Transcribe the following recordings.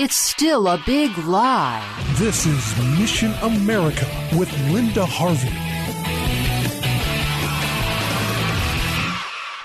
It's still a big lie. This is Mission America with Linda Harvey.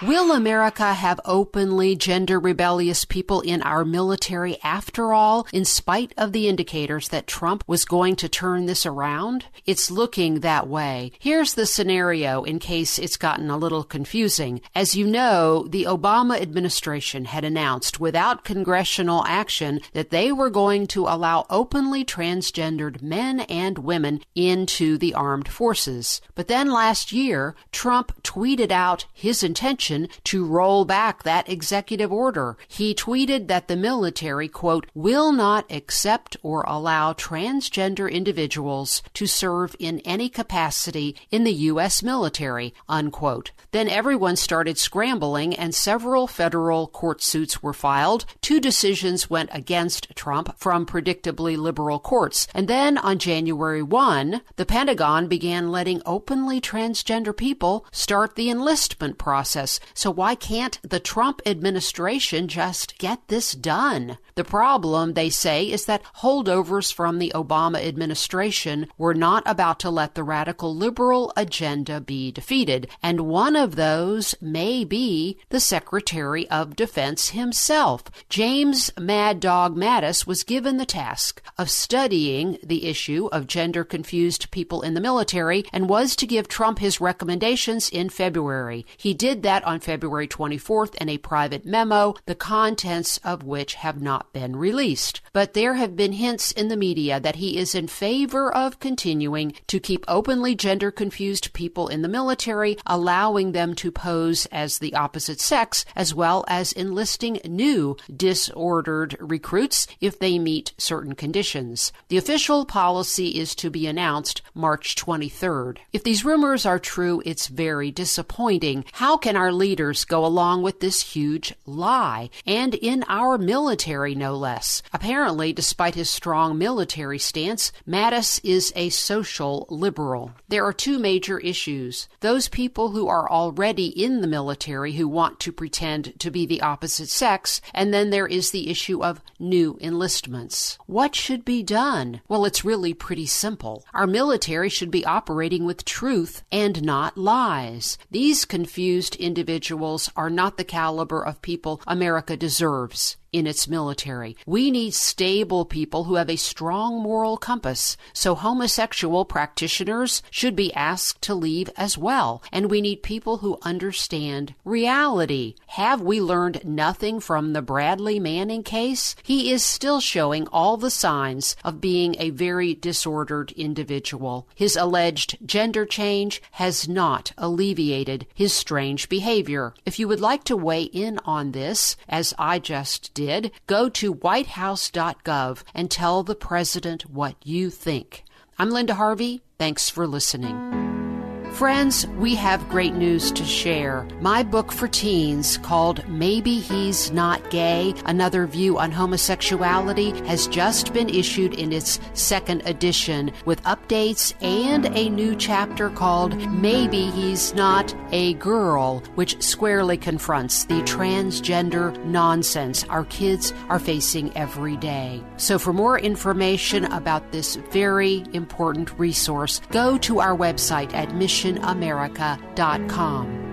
Will America have openly gender rebellious people in our military after all, in spite of the indicators that Trump was going to turn this around? It's looking that way. Here's the scenario in case it's gotten a little confusing. As you know, the Obama administration had announced without congressional action that they were going to allow openly transgendered men and women into the armed forces. But then last year, Trump tweeted out his intention to roll back that executive order. He tweeted that the military, quote, will not accept or allow transgender individuals to serve in any capacity in the U.S. military, unquote. Then everyone started scrambling and several federal court suits were filed. Two decisions went against Trump from predictably liberal courts. And then on January 1, the Pentagon began letting openly transgender people start the enlistment process. So why can't the Trump administration just get this done? The problem, they say, is that holdovers from the Obama administration were not about to let the radical liberal agenda be defeated. And one of those may be the Secretary of Defense himself. James Mad Dog Mattis was given the task of studying the issue of gender confused people in the military and was to give Trump his recommendations in February. He did that on February 24th in a private memo, the contents of which have not been released. But there have been hints in the media that he is in favor of continuing to keep openly gender confused people in the military, allowing them to pose as the opposite sex, as well as enlisting new disordered recruits if they meet certain conditions. The official policy is to be announced March 23rd. If these rumors are true, it's very disappointing. How can our leaders go along with this huge lie? And in our military, no less. Apparently, despite his strong military stance, Mattis is a social liberal. There are two major issues. Those people who are already in the military who want to pretend to be the opposite sex, and then there is the issue of new enlistments. What should be done? Well, it's really pretty simple. Our military should be operating with truth and not lies. These confused individuals are not the caliber of people America deserves in its military. We need stable people who have a strong moral compass. So homosexual practitioners should be asked to leave as well. And we need people who understand reality. Have we learned nothing from the Bradley Manning case? He is still showing all the signs of being a very disordered individual. His alleged gender change has not alleviated his strange behavior. If you would like to weigh in on this, as I just did, did, go to whitehouse.gov and tell the president what you think. I'm Linda Harvey. Thanks for listening. Friends, we have great news to share. My book for teens called Maybe He's Not Gay, Another View on Homosexuality has just been issued in its second edition with updates and a new chapter called Maybe He's Not a Girl, which squarely confronts the transgender nonsense our kids are facing every day. So for more information about this very important resource, go to our website at Mission missionamerica.com.